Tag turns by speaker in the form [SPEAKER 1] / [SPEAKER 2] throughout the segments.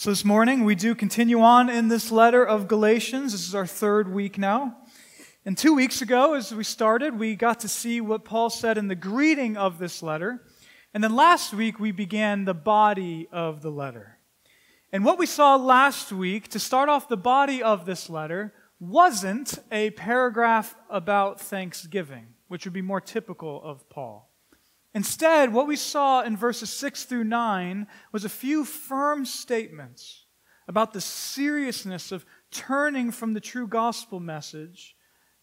[SPEAKER 1] So, this morning we do continue on in this letter of Galatians. This is our third week now. And two weeks ago, as we started, we got to see what Paul said in the greeting of this letter. And then last week, we began the body of the letter. And what we saw last week, to start off the body of this letter, wasn't a paragraph about thanksgiving, which would be more typical of Paul. Instead, what we saw in verses 6 through 9 was a few firm statements about the seriousness of turning from the true gospel message,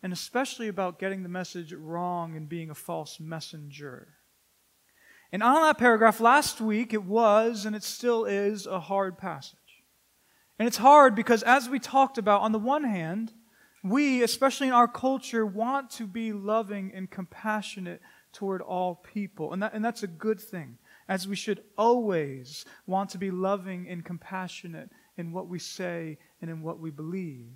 [SPEAKER 1] and especially about getting the message wrong and being a false messenger. And on that paragraph last week, it was, and it still is, a hard passage. And it's hard because, as we talked about, on the one hand, we, especially in our culture, want to be loving and compassionate toward all people. And, that, and that's a good thing, as we should always want to be loving and compassionate in what we say and in what we believe.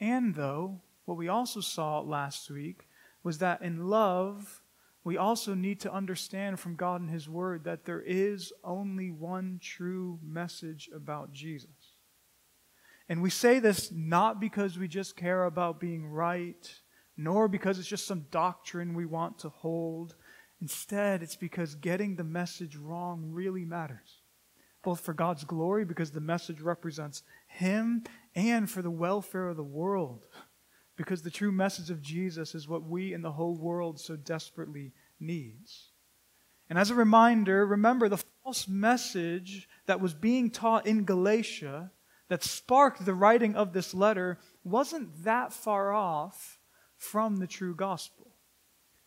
[SPEAKER 1] And though, what we also saw last week was that in love, we also need to understand from God and His Word that there is only one true message about Jesus. And we say this not because we just care about being right nor because it's just some doctrine we want to hold. Instead, it's because getting the message wrong really matters, both for God's glory, because the message represents Him, and for the welfare of the world, because the true message of Jesus is what we and the whole world so desperately needs. And as a reminder, remember the false message that was being taught in Galatia that sparked the writing of this letter wasn't that far off from the true gospel.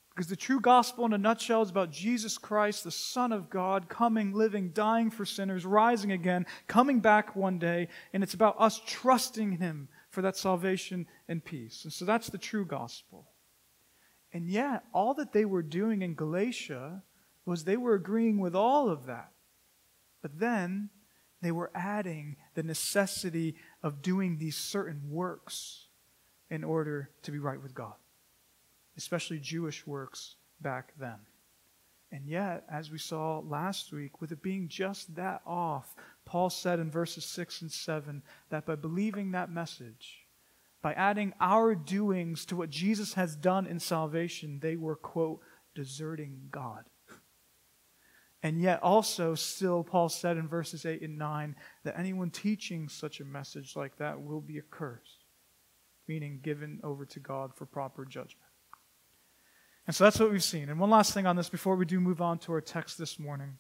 [SPEAKER 1] Because the true gospel, in a nutshell, is about Jesus Christ, the Son of God, coming, living, dying for sinners, rising again, coming back one day, and it's about us trusting Him for that salvation and peace. And so that's the true gospel. And yet, all that they were doing in Galatia was they were agreeing with all of that. But then they were adding the necessity of doing these certain works in order to be right with God, especially Jewish works back then. And yet, as we saw last week, with it being just that off, Paul said in verses 6 and 7 that by believing that message, by adding our doings to what Jesus has done in salvation, they were, quote, deserting God. And yet, also, still, Paul said in verses 8 and 9 that anyone teaching such a message like that will be accursed meaning given over to God for proper judgment. And so that's what we've seen. And one last thing on this before we do move on to our text this morning.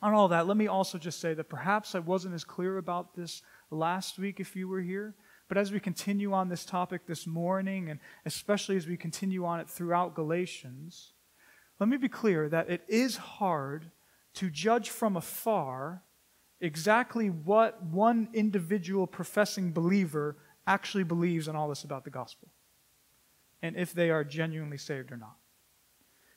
[SPEAKER 1] On all that, let me also just say that perhaps I wasn't as clear about this last week if you were here. But as we continue on this topic this morning, and especially as we continue on it throughout Galatians, let me be clear that it is hard to judge from afar exactly what one individual professing believer actually believes in all this about the gospel and if they are genuinely saved or not.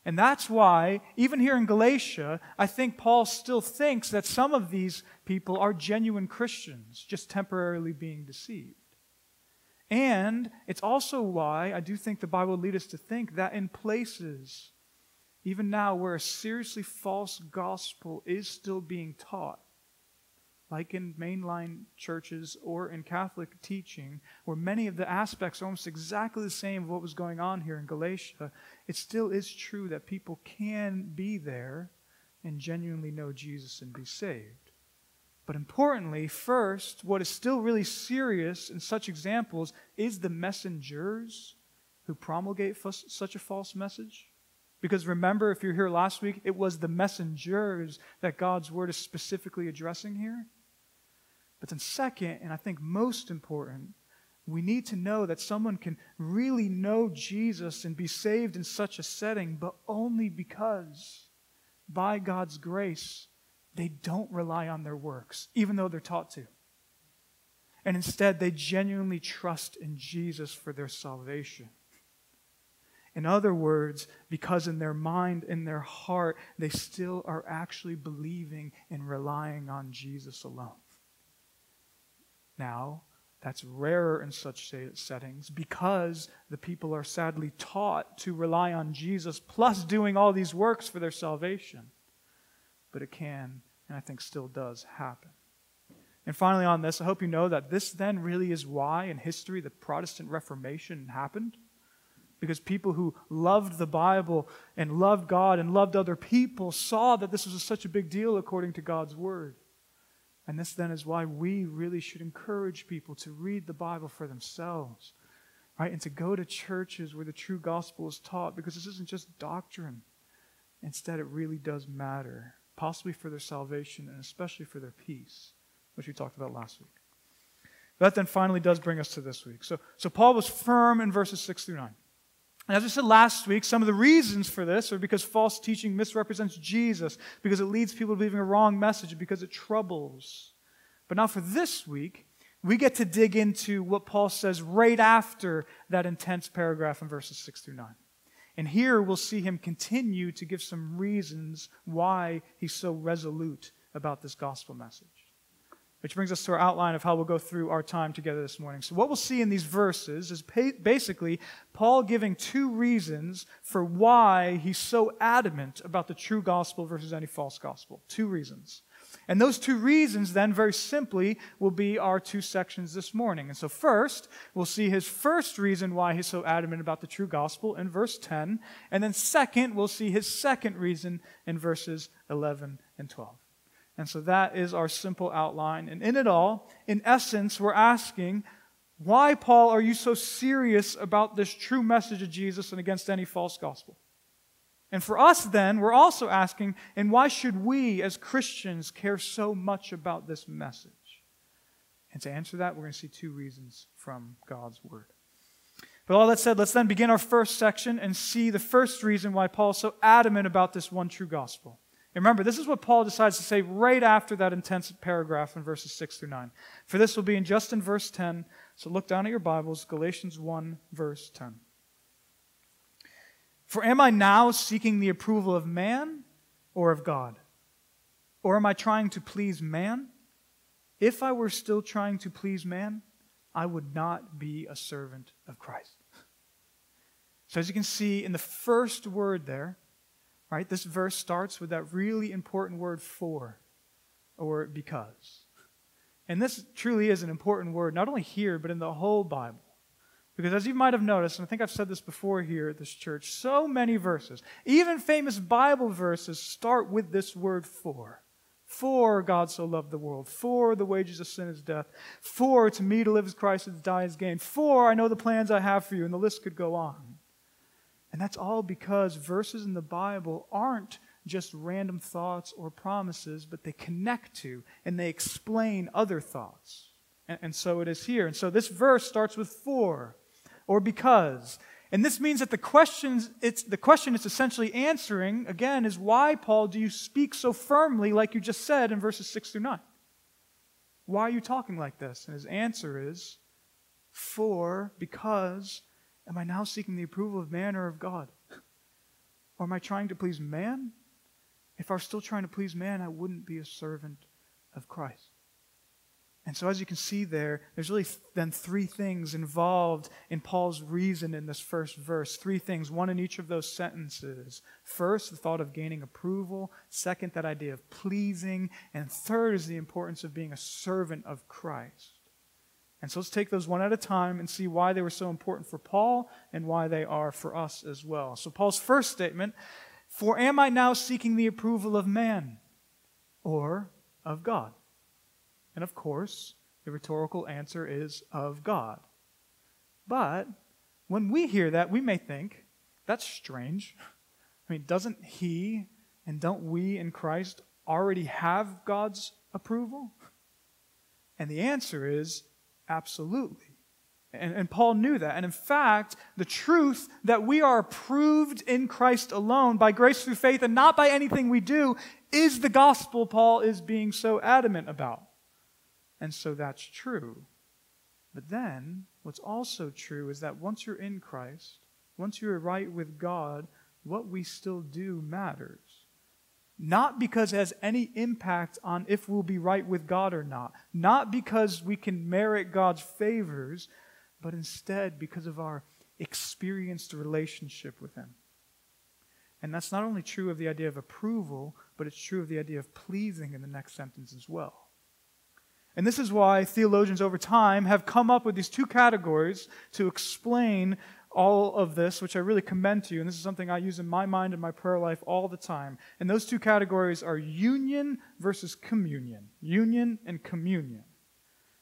[SPEAKER 1] And that's why, even here in Galatia, I think Paul still thinks that some of these people are genuine Christians, just temporarily being deceived. And it's also why I do think the Bible would lead us to think that in places, even now, where a seriously false gospel is still being taught, like in mainline churches or in Catholic teaching, where many of the aspects are almost exactly the same of what was going on here in Galatia, it still is true that people can be there and genuinely know Jesus and be saved. But importantly, first, what is still really serious in such examples is the messengers who promulgate such a false message. Because remember, if you're here last week, it was the messengers that God's word is specifically addressing here. But then, second, and I think most important, we need to know that someone can really know Jesus and be saved in such a setting, but only because, by God's grace, they don't rely on their works, even though they're taught to. And instead, they genuinely trust in Jesus for their salvation. In other words, because in their mind, in their heart, they still are actually believing and relying on Jesus alone. Now, that's rarer in such settings because the people are sadly taught to rely on Jesus plus doing all these works for their salvation. But it can, and I think still does, happen. And finally, on this, I hope you know that this then really is why in history the Protestant Reformation happened. Because people who loved the Bible and loved God and loved other people saw that this was such a big deal according to God's Word. And this then is why we really should encourage people to read the Bible for themselves, right? And to go to churches where the true gospel is taught because this isn't just doctrine. Instead, it really does matter, possibly for their salvation and especially for their peace, which we talked about last week. That then finally does bring us to this week. So, so Paul was firm in verses 6 through 9. And as I said last week, some of the reasons for this are because false teaching misrepresents Jesus, because it leads people to believing a wrong message, because it troubles. But now for this week, we get to dig into what Paul says right after that intense paragraph in verses 6 through 9. And here we'll see him continue to give some reasons why he's so resolute about this gospel message. Which brings us to our outline of how we'll go through our time together this morning. So, what we'll see in these verses is basically Paul giving two reasons for why he's so adamant about the true gospel versus any false gospel. Two reasons. And those two reasons, then, very simply, will be our two sections this morning. And so, first, we'll see his first reason why he's so adamant about the true gospel in verse 10. And then, second, we'll see his second reason in verses 11 and 12. And so that is our simple outline. And in it all, in essence, we're asking, why, Paul, are you so serious about this true message of Jesus and against any false gospel? And for us, then, we're also asking, and why should we as Christians care so much about this message? And to answer that, we're going to see two reasons from God's Word. But all that said, let's then begin our first section and see the first reason why Paul is so adamant about this one true gospel. Remember, this is what Paul decides to say right after that intense paragraph in verses 6 through 9. For this will be in just in verse 10. So look down at your Bibles, Galatians 1, verse 10. For am I now seeking the approval of man or of God? Or am I trying to please man? If I were still trying to please man, I would not be a servant of Christ. So, as you can see in the first word there, Right? This verse starts with that really important word for or because. And this truly is an important word, not only here, but in the whole Bible. Because as you might have noticed, and I think I've said this before here at this church, so many verses, even famous Bible verses, start with this word for. For God so loved the world. For the wages of sin is death. For to me to live is Christ and to die is gain. For I know the plans I have for you. And the list could go on. And that's all because verses in the Bible aren't just random thoughts or promises, but they connect to and they explain other thoughts. And, and, so it is here. And so this verse starts with for or because. And this means that the questions it's the question it's essentially answering, again, is why, Paul, do you speak so firmly, like you just said in verses 6 through 9? Why are you talking like this? And his answer is for, because, Am I now seeking the approval of man or of God? Or am I trying to please man? If I were still trying to please man, I wouldn't be a servant of Christ. And so, as you can see there, there's really then three things involved in Paul's reason in this first verse. Three things, one in each of those sentences. First, the thought of gaining approval. Second, that idea of pleasing. And third is the importance of being a servant of Christ. And so let's take those one at a time and see why they were so important for Paul and why they are for us as well. So, Paul's first statement For am I now seeking the approval of man or of God? And of course, the rhetorical answer is of God. But when we hear that, we may think, that's strange. I mean, doesn't he and don't we in Christ already have God's approval? And the answer is Absolutely. And, and, Paul knew that. And in fact, the truth that we are approved in Christ alone by grace through faith and not by anything we do is the gospel Paul is being so adamant about. And so that's true. But then, what's also true is that once you're in Christ, once you're right with God, what we still do matters. Not because it has any impact on if we'll be right with God or not. Not because we can merit God's favors, but instead because of our experienced relationship with Him. And that's not only true of the idea of approval, but it's true of the idea of pleasing in the next sentence as well. And this is why theologians over time have come up with these two categories to explain all of this, which I really commend to you. And this is something I use in my mind and my prayer life all the time. And those two categories are union versus communion. Union and communion.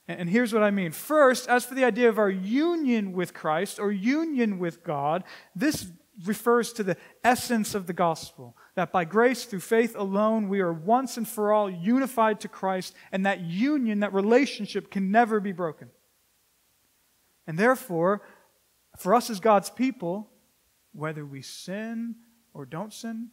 [SPEAKER 1] And here's what I mean. First, as for the idea of our union with Christ or union with God, this refers to the essence of the gospel that by grace through faith alone we are once and for all unified to Christ, and that union, that relationship can never be broken. And therefore, for us as God's people, whether we sin or don't sin,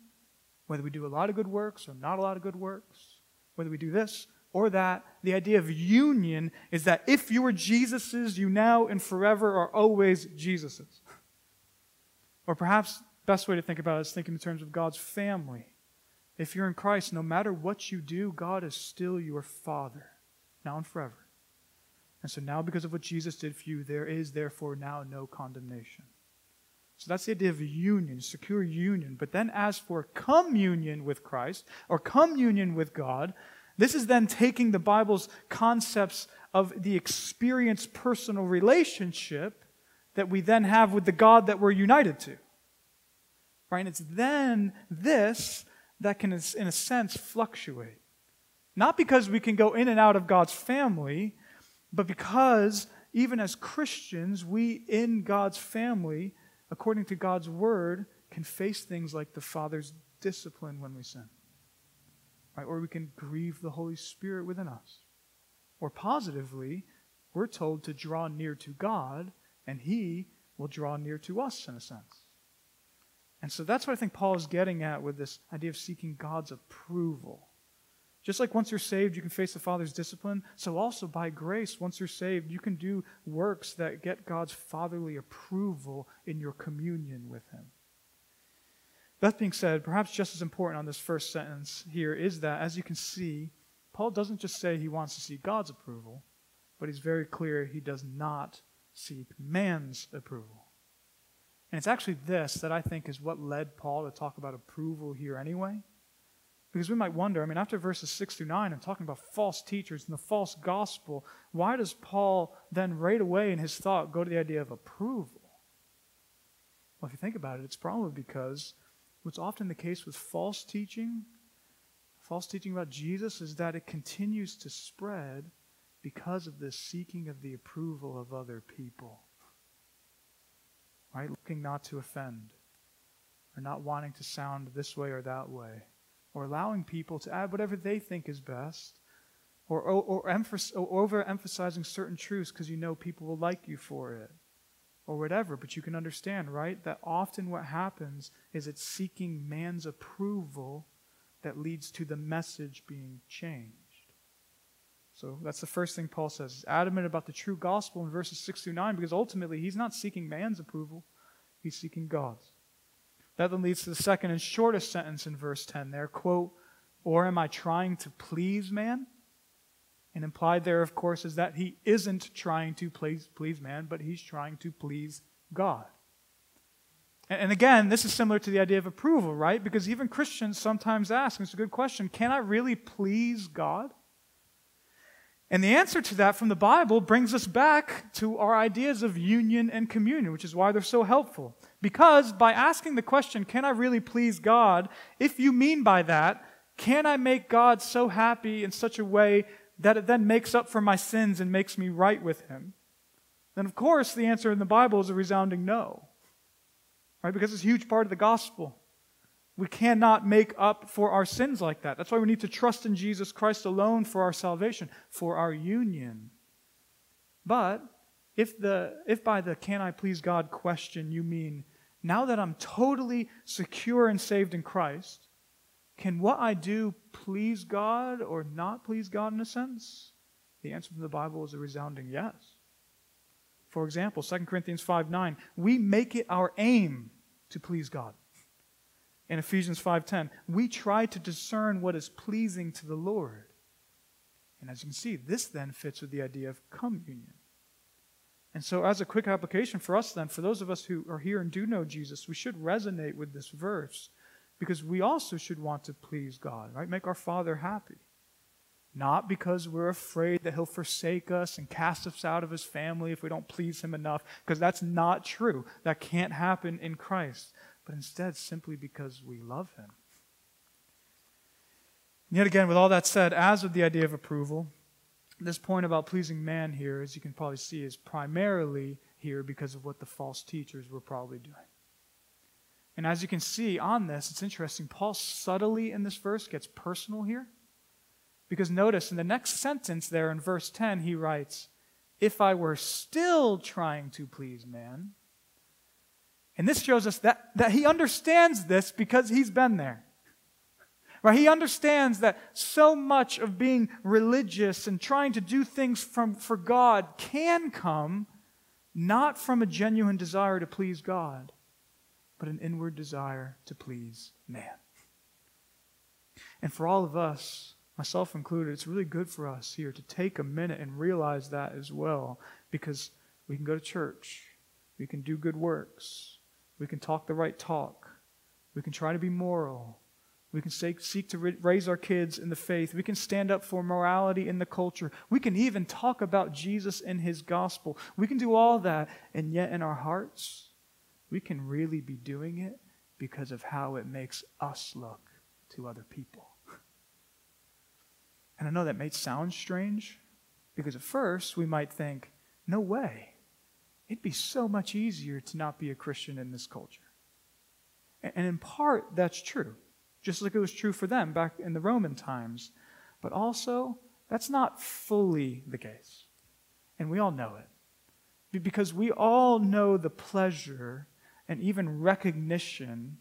[SPEAKER 1] whether we do a lot of good works or not a lot of good works, whether we do this or that, the idea of union is that if you are Jesus's, you now and forever are always Jesus's. Or perhaps best way to think about it is thinking in terms of God's family. If you're in Christ, no matter what you do, God is still your Father, now and forever. And so now, because of what Jesus did for you, there is therefore now no condemnation. So that's the idea of union, secure union. But then, as for communion with Christ or communion with God, this is then taking the Bible's concepts of the experienced personal relationship that we then have with the God that we're united to. Right? And it's then this that can, in a sense, fluctuate. Not because we can go in and out of God's family, but because even as Christians, we in God's family, according to God's word, can face things like the Father's discipline when we sin. Right? Or we can grieve the Holy Spirit within us. Or positively, we're told to draw near to God, and He will draw near to us in a sense. And so that's what I think Paul is getting at with this idea of seeking God's approval. Just like once you're saved, you can face the Father's discipline, so also by grace, once you're saved, you can do works that get God's fatherly approval in your communion with Him. That being said, perhaps just as important on this first sentence here is that, as you can see, Paul doesn't just say he wants to see God's approval, but he's very clear he does not seek man's approval. And it's actually this that I think is what led Paul to talk about approval here anyway. Because we might wonder, I mean, after verses 6 through 9, I'm talking about false teachers and the false gospel. Why does Paul then right away in his thought go to the idea of approval? Well, if you think about it, it's probably because what's often the case with false teaching, false teaching about Jesus, is that it continues to spread because of the seeking of the approval of other people. Right? Looking not to offend, or not wanting to sound this way or that way or allowing people to add whatever they think is best, or, or, or, emph- or overemphasizing certain truths because you know people will like you for it, or whatever. But you can understand, right, that often what happens is it's seeking man's approval that leads to the message being changed. So that's the first thing Paul says. He's adamant about the true gospel in verses 6 through 9 because ultimately he's not seeking man's approval, he's seeking God's. That then leads to the second and shortest sentence in verse 10 there, quote, or am I trying to please man? And implied there, of course, is that he isn't trying to please, please man, but he's trying to please God. And, and again, this is similar to the idea of approval, right? Because even Christians sometimes ask, and it's a good question, can I really please God? And the answer to that from the Bible brings us back to our ideas of union and communion, which is why they're so helpful. Because by asking the question, can I really please God? If you mean by that, can I make God so happy in such a way that it then makes up for my sins and makes me right with Him? Then, of course, the answer in the Bible is a resounding no. Right? Because it's a huge part of the gospel. We cannot make up for our sins like that. That's why we need to trust in Jesus Christ alone for our salvation, for our union. But if, the, if by the can I please God question you mean, now that I'm totally secure and saved in Christ, can what I do please God or not please God in a sense? The answer from the Bible is a resounding yes. For example, 2 Corinthians 5 9, we make it our aim to please God in Ephesians 5:10, we try to discern what is pleasing to the Lord. And as you can see, this then fits with the idea of communion. And so, as a quick application for us, then, for those of us who are here and do know Jesus, we should resonate with this verse because we also should want to please God, right? Make our Father happy. Not because we're afraid that he'll forsake us and cast us out of his family if we don't please him enough, because that's not true. That can't happen in Christ. But instead, simply because we love him. And yet again, with all that said, as with the idea of approval, this point about pleasing man here, as you can probably see, is primarily here because of what the false teachers were probably doing. And as you can see on this, it's interesting. Paul subtly in this verse gets personal here. Because notice in the next sentence there in verse 10, he writes, If I were still trying to please man. And this shows us that, that he understands this because he's been there. Right? He understands that so much of being religious and trying to do things from, for God can come not from a genuine desire to please God, but an inward desire to please man. And for all of us, myself included, it's really good for us here to take a minute and realize that as well, because we can go to church, we can do good works, we can talk the right talk, we can try to be moral, we can seek to raise our kids in the faith. We can stand up for morality in the culture. We can even talk about Jesus and his gospel. We can do all that, and yet in our hearts, we can really be doing it because of how it makes us look to other people. And I know that may sound strange because at first we might think, no way. It'd be so much easier to not be a Christian in this culture. And in part, that's true just like it was true for them back in the Roman times. But also, that's not fully the case. And we all know it. Because we all know the pleasure and even recognition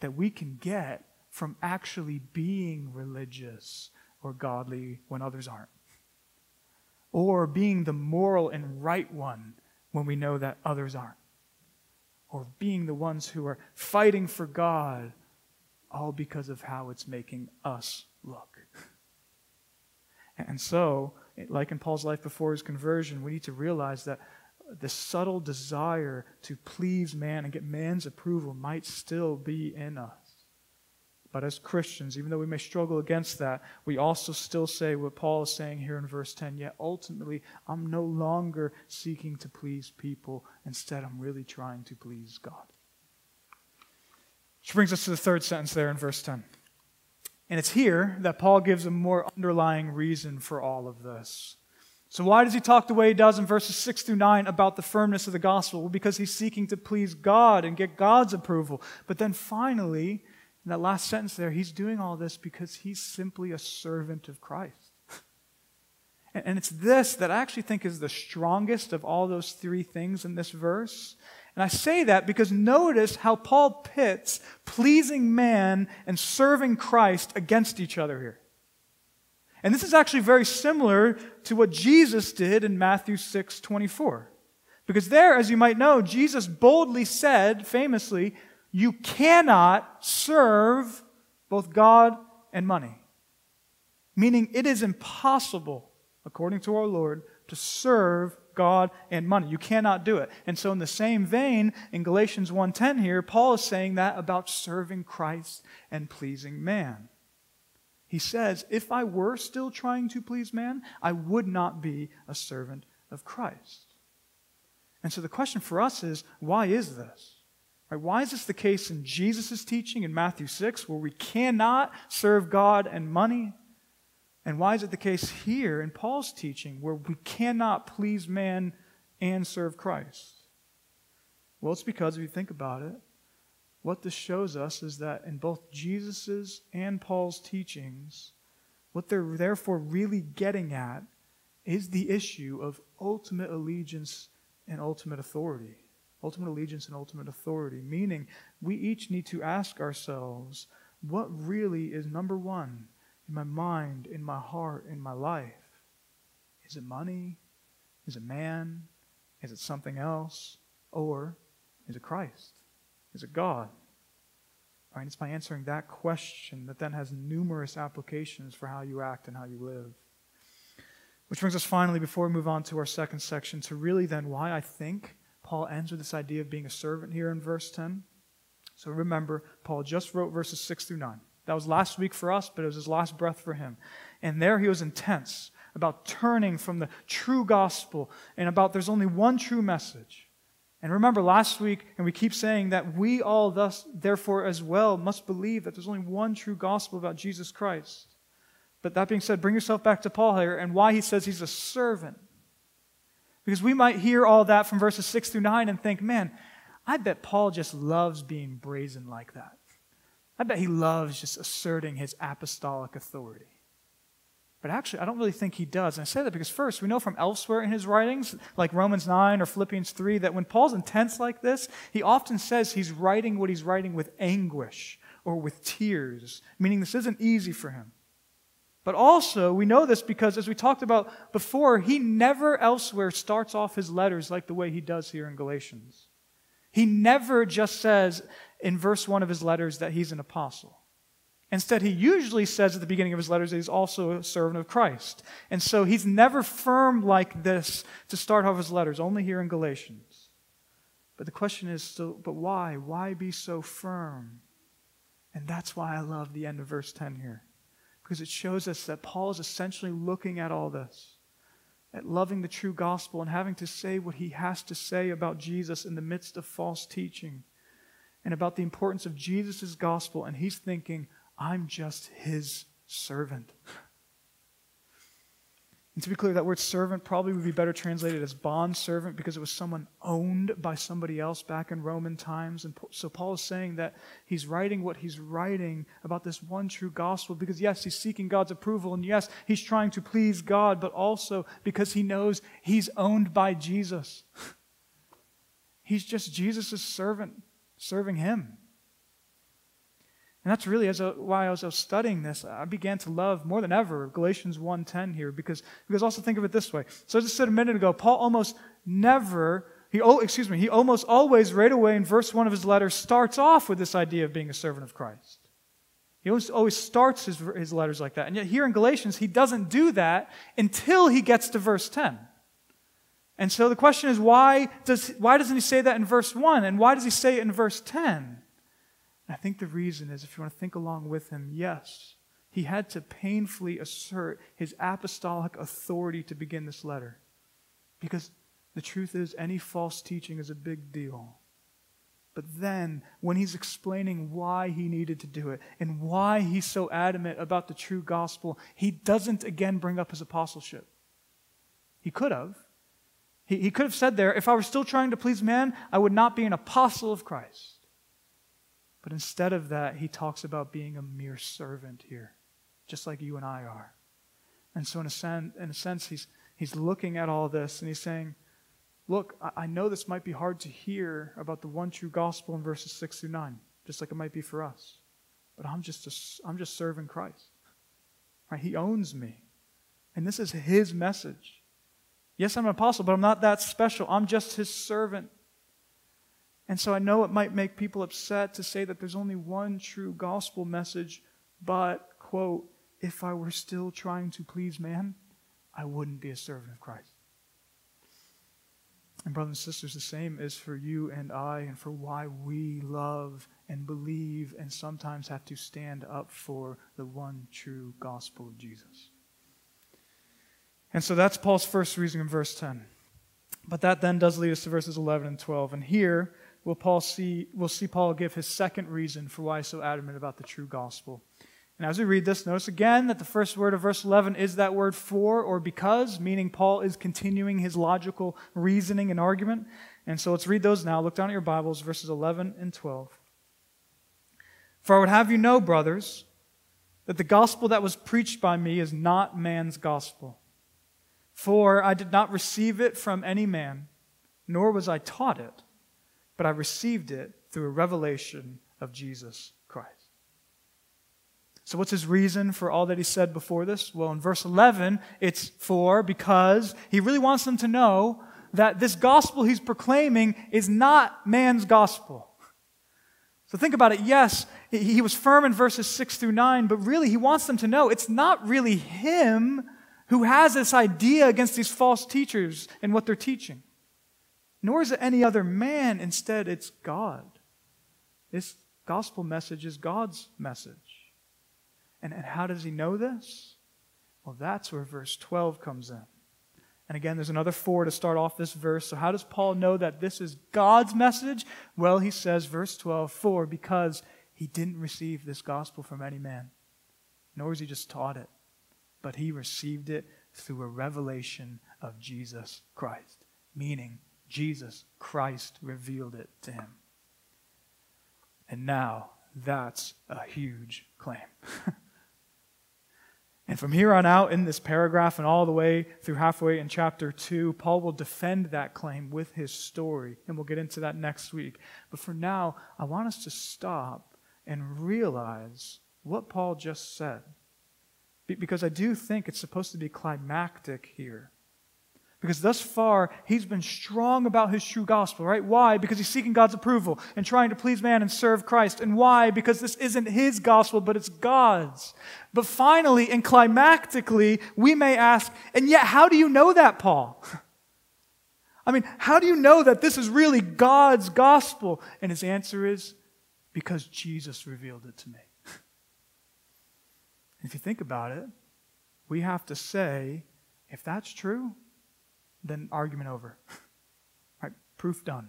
[SPEAKER 1] that we can get from actually being religious or godly when others aren't. Or being the moral and right one when we know that others aren't. Or being the ones who are fighting for God all because of how it's making us look. And so, like in Paul's life before his conversion, we need to realize that the subtle desire to please man and get man's approval might still be in us. But as Christians, even though we may struggle against that, we also still say what Paul is saying here in verse 10 yet ultimately, I'm no longer seeking to please people. Instead, I'm really trying to please God. Which brings us to the third sentence there in verse 10. And it's here that Paul gives a more underlying reason for all of this. So, why does he talk the way he does in verses 6 through 9 about the firmness of the gospel? Well, because he's seeking to please God and get God's approval. But then finally, in that last sentence there, he's doing all this because he's simply a servant of Christ. And it's this that I actually think is the strongest of all those three things in this verse. And I say that because notice how Paul pits pleasing man and serving Christ against each other here. And this is actually very similar to what Jesus did in Matthew 6 24. Because there, as you might know, Jesus boldly said, famously, You cannot serve both God and money. Meaning, it is impossible, according to our Lord, to serve God and money. You cannot do it. And so in the same vein, in Galatians 1:10 here, Paul is saying that about serving Christ and pleasing man. He says, if I were still trying to please man, I would not be a servant of Christ. And so the question for us is, why is this? Right, why is this the case in Jesus' teaching in Matthew 6, where we cannot serve God and money? And why is it the case here in Paul's teaching where we cannot please man and serve Christ? Well, it's because if you think about it, what this shows us is that in both Jesus's and Paul's teachings, what they're therefore really getting at is the issue of ultimate allegiance and ultimate authority. Ultimate allegiance and ultimate authority, meaning we each need to ask ourselves what really is number one in my mind, in my heart, in my life? Is it money? Is it man? Is it something else? Or is it Christ? Is it God? All right, it's by answering that question that then has numerous applications for how you act and how you live. Which brings us finally, before we move on to our second section, to really then why I think Paul ends with this idea of being a servant here in verse 10. So remember, Paul just wrote verses 6 through 9. That was last week for us, but it was his last breath for him. And there he was intense about turning from the true gospel and about there's only one true message. And remember last week, and we keep saying that we all, thus, therefore, as well, must believe that there's only one true gospel about Jesus Christ. But that being said, bring yourself back to Paul here and why he says he's a servant. Because we might hear all that from verses 6 through 9 and think, man, I bet Paul just loves being brazen like that. I bet he loves just asserting his apostolic authority. But actually, I don't really think he does. And I say that because, first, we know from elsewhere in his writings, like Romans 9 or Philippians 3, that when Paul's intense like this, he often says he's writing what he's writing with anguish or with tears, meaning this isn't easy for him. But also, we know this because, as we talked about before, he never elsewhere starts off his letters like the way he does here in Galatians. He never just says in verse 1 of his letters that he's an apostle. Instead, he usually says at the beginning of his letters that he's also a servant of Christ. And so he's never firm like this to start off his letters, only here in Galatians. But the question is still, but why? Why be so firm? And that's why I love the end of verse 10 here. Because it shows us that Paul is essentially looking at all this, at loving the true gospel and having to say what he has to say about Jesus in the midst of false teaching and about the importance of Jesus' gospel. And he's thinking, I'm just his servant. And to be clear, that word servant probably would be better translated as bond servant because it was someone owned by somebody else back in Roman times. And so Paul is saying that he's writing what he's writing about this one true gospel because, yes, he's seeking God's approval. And yes, he's trying to please God, but also because he knows he's owned by Jesus. he's just Jesus' servant serving him. And that's really as a, why I was, I was, studying this, I began to love more than ever Galatians 1.10 here because, because also think of it this way. So as I said a minute ago, Paul almost never, he, oh, excuse me, he almost always right away in verse 1 of his letter starts off with this idea of being a servant of Christ. He always, always starts his, his letters like that. And yet here in Galatians, he doesn't do that until he gets to verse 10. And so the question is, why, does, why doesn't he say that in verse 1? And why does he say it in verse 10? I think the reason is if you want to think along with him, yes, he had to painfully assert his apostolic authority to begin this letter. Because the truth is, any false teaching is a big deal. But then, when he's explaining why he needed to do it and why he's so adamant about the true gospel, he doesn't again bring up his apostleship. He could have. He, he could have said there, if I were still trying to please man, I would not be an apostle of Christ. But instead of that, he talks about being a mere servant here, just like you and I are. And so, in a, sen- in a sense, he's, he's looking at all this and he's saying, Look, I, I know this might be hard to hear about the one true gospel in verses 6 through 9, just like it might be for us. But I'm just, a, I'm just serving Christ. Right? He owns me. And this is his message. Yes, I'm an apostle, but I'm not that special. I'm just his servant. And so I know it might make people upset to say that there's only one true gospel message, but, quote, if I were still trying to please man, I wouldn't be a servant of Christ. And, brothers and sisters, the same is for you and I, and for why we love and believe and sometimes have to stand up for the one true gospel of Jesus. And so that's Paul's first reason in verse 10. But that then does lead us to verses 11 and 12. And here, we'll, Paul see, we'll see Paul give his second reason for why he's so adamant about the true gospel. And as we read this, notice again that the first word of verse 11 is that word for or because, meaning Paul is continuing his logical reasoning and argument. And so let's read those now. Look down at your Bibles, verses 11 and 12. For I would have you know, brothers, that the gospel that was preached by me is not man's gospel. For I did not receive it from any man, nor was I taught it but I received it through a revelation of Jesus Christ. So, what's his reason for all that he said before this? Well, in verse 11, it's for because he really wants them to know that this gospel he's proclaiming is not man's gospel. So, think about it. Yes, he was firm in verses 6 through 9, but really he wants them to know it's not really him who has this idea against these false teachers and what they're teaching nor is it any other man. Instead, it's God. This gospel message is God's message. And, and how does he know this? Well, that's where verse 12 comes in. And again, there's another for to start off this verse. So, how does Paul know that this is God's message? Well, he says, verse 12, for because he didn't receive this gospel from any man, nor was he just taught it, but he received it through a revelation of Jesus Christ, meaning Jesus Christ revealed it to him. And now that's a huge claim. and from here on out in this paragraph and all the way through halfway in chapter 2, Paul will defend that claim with his story. And we'll get into that next week. But for now, I want us to stop and realize what Paul just said. Because I do think it's supposed to be climactic here. Because thus far, he's been strong about his true gospel, right? Why? Because he's seeking God's approval and trying to please man and serve Christ. And why? Because this isn't his gospel, but it's God's. But finally and climactically, we may ask, and yet, how do you know that, Paul? I mean, how do you know that this is really God's gospel? And his answer is, because Jesus revealed it to me. if you think about it, we have to say, if that's true, then argument over. right? Proof done.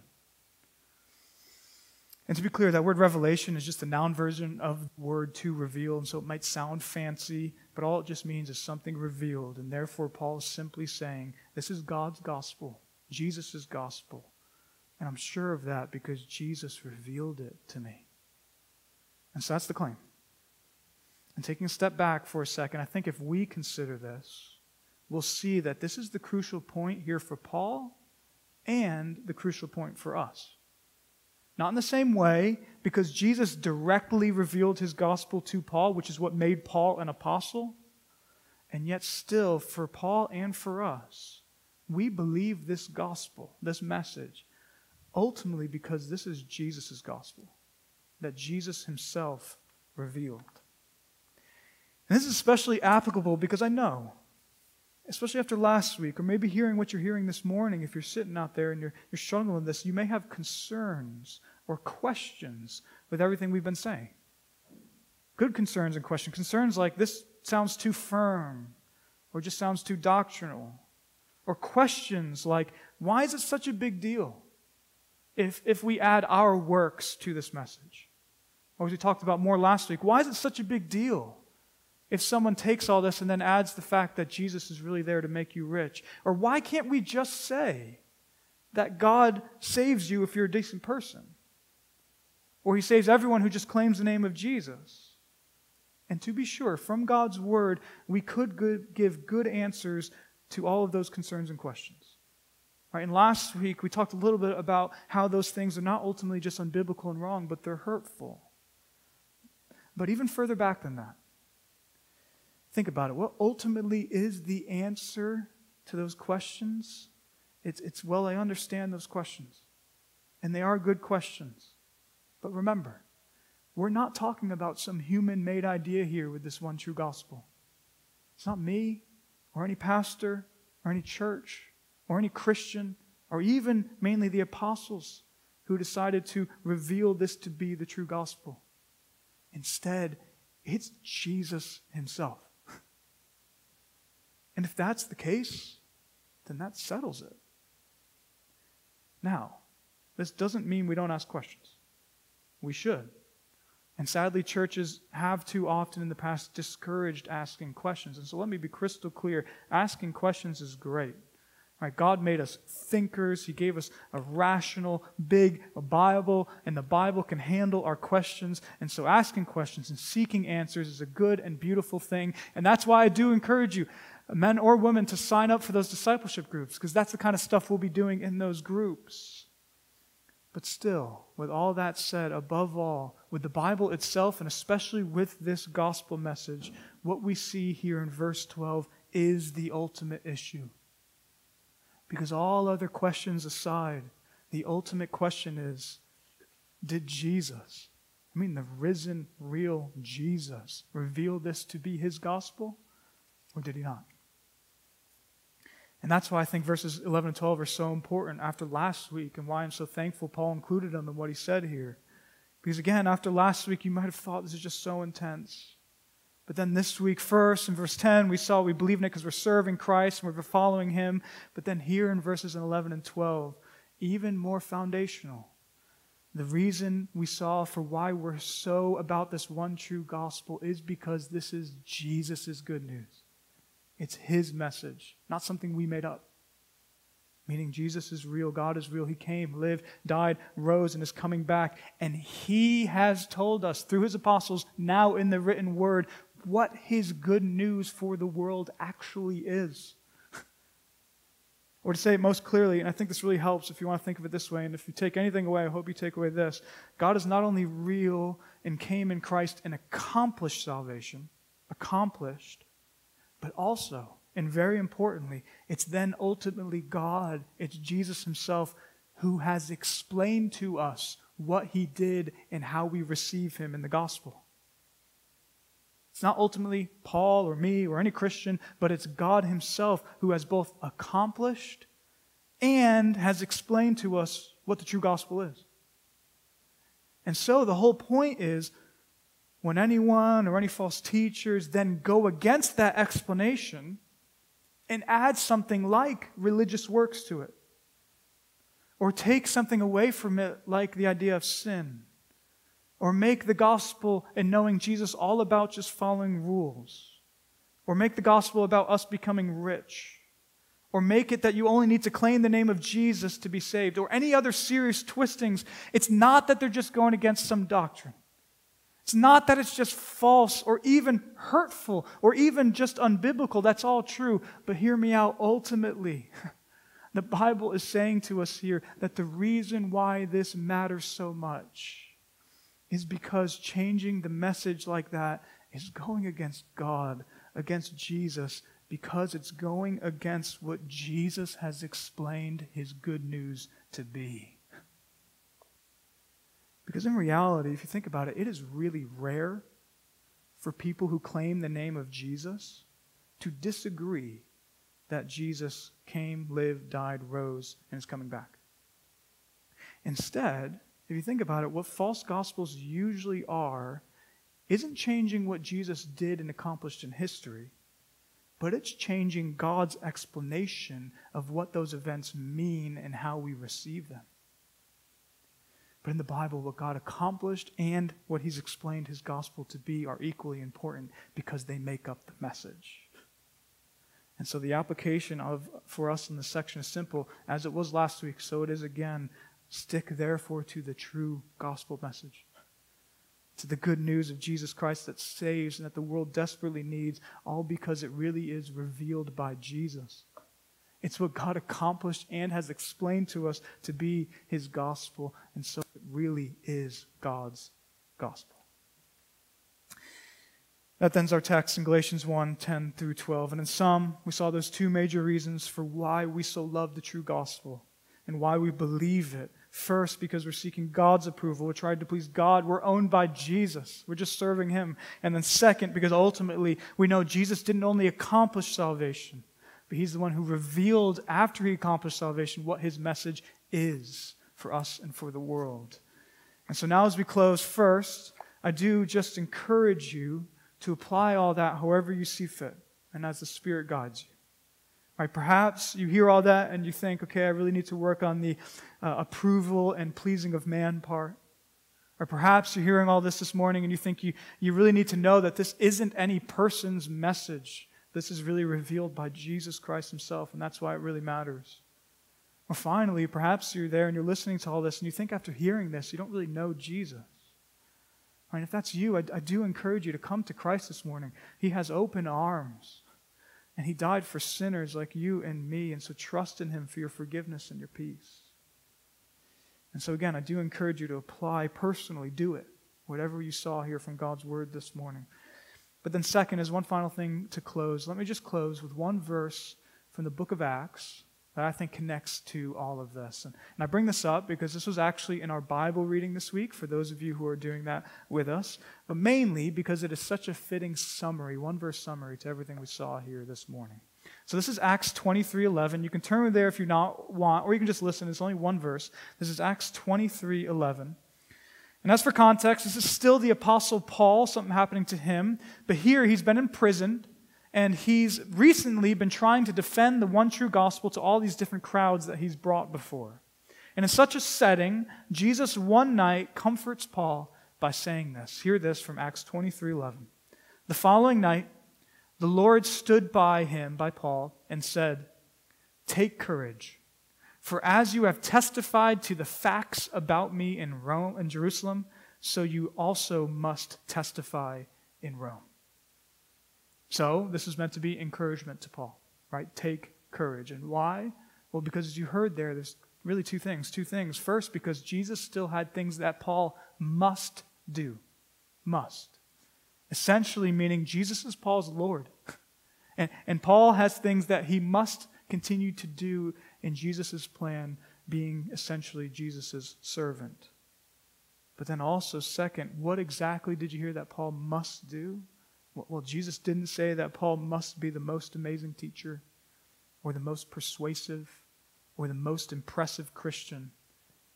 [SPEAKER 1] And to be clear, that word revelation is just a noun version of the word to reveal, and so it might sound fancy, but all it just means is something revealed. And therefore, Paul is simply saying, This is God's gospel, Jesus' gospel. And I'm sure of that because Jesus revealed it to me. And so that's the claim. And taking a step back for a second, I think if we consider this, we'll see that this is the crucial point here for Paul and the crucial point for us. Not in the same way, because Jesus directly revealed his gospel to Paul, which is what made Paul an apostle. And yet, still, for Paul and for us, we believe this gospel, this message, ultimately because this is Jesus' gospel that Jesus himself revealed. And this is especially applicable because I know especially after last week, or maybe hearing what you're hearing this morning, if you're sitting out there and you're, you're struggling with this, you may have concerns or questions with everything we've been saying. Good concerns and questions. Concerns like this sounds too firm, or just sounds too doctrinal. Or questions like, why is it such a big deal if, if we add our works to this message? Or as we talked about more last week, why is it such a big deal if someone takes all this and then adds the fact that Jesus is really there to make you rich? Or why can't we just say that God saves you if you're a decent person? Or he saves everyone who just claims the name of Jesus? And to be sure, from God's word, we could give good answers to all of those concerns and questions. Right? And last week, we talked a little bit about how those things are not ultimately just unbiblical and wrong, but they're hurtful. But even further back than that, Think about it. What ultimately is the answer to those questions? It's, it's well, I understand those questions. And they are good questions. But remember, we're not talking about some human made idea here with this one true gospel. It's not me or any pastor or any church or any Christian or even mainly the apostles who decided to reveal this to be the true gospel. Instead, it's Jesus himself. And if that's the case, then that settles it. Now, this doesn't mean we don't ask questions. We should. And sadly, churches have too often in the past discouraged asking questions. And so let me be crystal clear asking questions is great. Right, God made us thinkers. He gave us a rational, big Bible, and the Bible can handle our questions. And so asking questions and seeking answers is a good and beautiful thing. And that's why I do encourage you men or women to sign up for those discipleship groups because that's the kind of stuff we'll be doing in those groups. But still, with all that said, above all, with the Bible itself and especially with this gospel message, what we see here in verse 12 is the ultimate issue. Because all other questions aside, the ultimate question is Did Jesus, I mean the risen, real Jesus, reveal this to be his gospel, or did he not? And that's why I think verses 11 and 12 are so important after last week and why I'm so thankful Paul included them in what he said here. Because again, after last week, you might have thought this is just so intense. But then this week, first in verse 10, we saw we believe in it because we're serving Christ and we're following Him. But then here in verses 11 and 12, even more foundational. The reason we saw for why we're so about this one true gospel is because this is Jesus' good news. It's His message, not something we made up. Meaning Jesus is real, God is real. He came, lived, died, rose, and is coming back. And He has told us through His apostles, now in the written word, what his good news for the world actually is. or to say it most clearly, and I think this really helps if you want to think of it this way, and if you take anything away, I hope you take away this. God is not only real and came in Christ and accomplished salvation, accomplished, but also, and very importantly, it's then ultimately God, it's Jesus Himself who has explained to us what He did and how we receive Him in the gospel. It's not ultimately Paul or me or any Christian, but it's God Himself who has both accomplished and has explained to us what the true gospel is. And so the whole point is when anyone or any false teachers then go against that explanation and add something like religious works to it, or take something away from it like the idea of sin. Or make the gospel and knowing Jesus all about just following rules, or make the gospel about us becoming rich, or make it that you only need to claim the name of Jesus to be saved, or any other serious twistings. It's not that they're just going against some doctrine. It's not that it's just false or even hurtful or even just unbiblical. That's all true. But hear me out. Ultimately, the Bible is saying to us here that the reason why this matters so much is because changing the message like that is going against God, against Jesus, because it's going against what Jesus has explained his good news to be. Because in reality, if you think about it, it is really rare for people who claim the name of Jesus to disagree that Jesus came, lived, died, rose, and is coming back. Instead, if you think about it, what false gospels usually are isn't changing what Jesus did and accomplished in history, but it's changing God's explanation of what those events mean and how we receive them. But in the Bible, what God accomplished and what He's explained His gospel to be are equally important because they make up the message. And so the application of for us in this section is simple. As it was last week, so it is again. Stick therefore to the true gospel message, to the good news of Jesus Christ that saves and that the world desperately needs, all because it really is revealed by Jesus. It's what God accomplished and has explained to us to be his gospel, and so really is God's gospel. That ends our text in Galatians 1 10 through 12. And in sum, we saw those two major reasons for why we so love the true gospel and why we believe it First, because we're seeking God's approval. We're trying to please God. We're owned by Jesus. We're just serving Him. And then, second, because ultimately we know Jesus didn't only accomplish salvation, but He's the one who revealed after He accomplished salvation what His message is for us and for the world. And so now, as we close, first, I do just encourage you to apply all that however you see fit and as the Spirit guides you. Right, perhaps you hear all that and you think, okay, I really need to work on the uh, approval and pleasing of man part. Or perhaps you're hearing all this this morning and you think you, you really need to know that this isn't any person's message. This is really revealed by Jesus Christ Himself, and that's why it really matters. Or finally, perhaps you're there and you're listening to all this and you think after hearing this, you don't really know Jesus. Right, if that's you, I, I do encourage you to come to Christ this morning. He has open arms. And he died for sinners like you and me. And so trust in him for your forgiveness and your peace. And so, again, I do encourage you to apply personally, do it, whatever you saw here from God's word this morning. But then, second, is one final thing to close. Let me just close with one verse from the book of Acts that I think connects to all of this. And, and, I bring this up because this was actually in our Bible reading this week, for those of you who are doing that with us, but mainly because it is such a fitting summary, one verse summary to everything we saw here this morning. So this is Acts 23 11. You can turn there if you not want, or you can just listen. It's only one verse. This is Acts 23 11. And as for context, this is still the Apostle Paul, something happening to him. But here he's been imprisoned, and he's recently been trying to defend the one true gospel to all these different crowds that he's brought before. And in such a setting, Jesus one night comforts Paul by saying this. Hear this from Acts 23 11. The following night, the Lord stood by him, by Paul, and said, Take courage. For as you have testified to the facts about me in Rome and Jerusalem, so you also must testify in Rome. So, this is meant to be encouragement to Paul, right? Take courage. And why? Well, because as you heard there, there's really two things. Two things. First, because Jesus still had things that Paul must do. Must. Essentially, meaning Jesus is Paul's Lord. And, and Paul has things that he must continue to do in Jesus' plan, being essentially Jesus' servant. But then also, second, what exactly did you hear that Paul must do? Well, Jesus didn't say that Paul must be the most amazing teacher or the most persuasive or the most impressive Christian.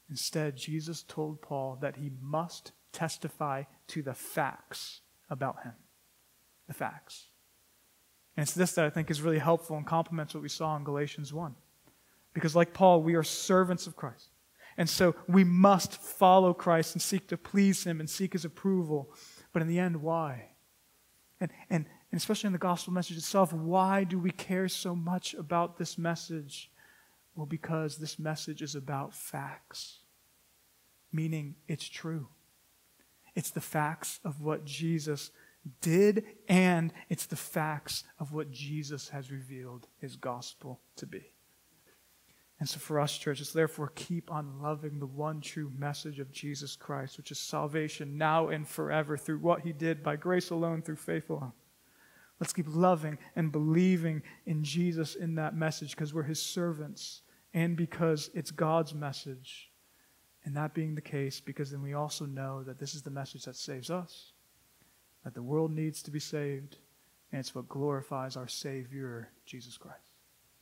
[SPEAKER 1] Instead, Jesus told Paul that he must testify to the facts about him. The facts. And it's this that I think is really helpful and complements what we saw in Galatians 1. Because, like Paul, we are servants of Christ. And so we must follow Christ and seek to please him and seek his approval. But in the end, why? And, and, and especially in the gospel message itself, why do we care so much about this message? Well, because this message is about facts, meaning it's true. It's the facts of what Jesus did, and it's the facts of what Jesus has revealed his gospel to be. And so for us, church, let's therefore keep on loving the one true message of Jesus Christ, which is salvation now and forever through what he did by grace alone, through faith alone. Let's keep loving and believing in Jesus in that message because we're his servants and because it's God's message. And that being the case, because then we also know that this is the message that saves us, that the world needs to be saved, and it's what glorifies our Savior, Jesus Christ.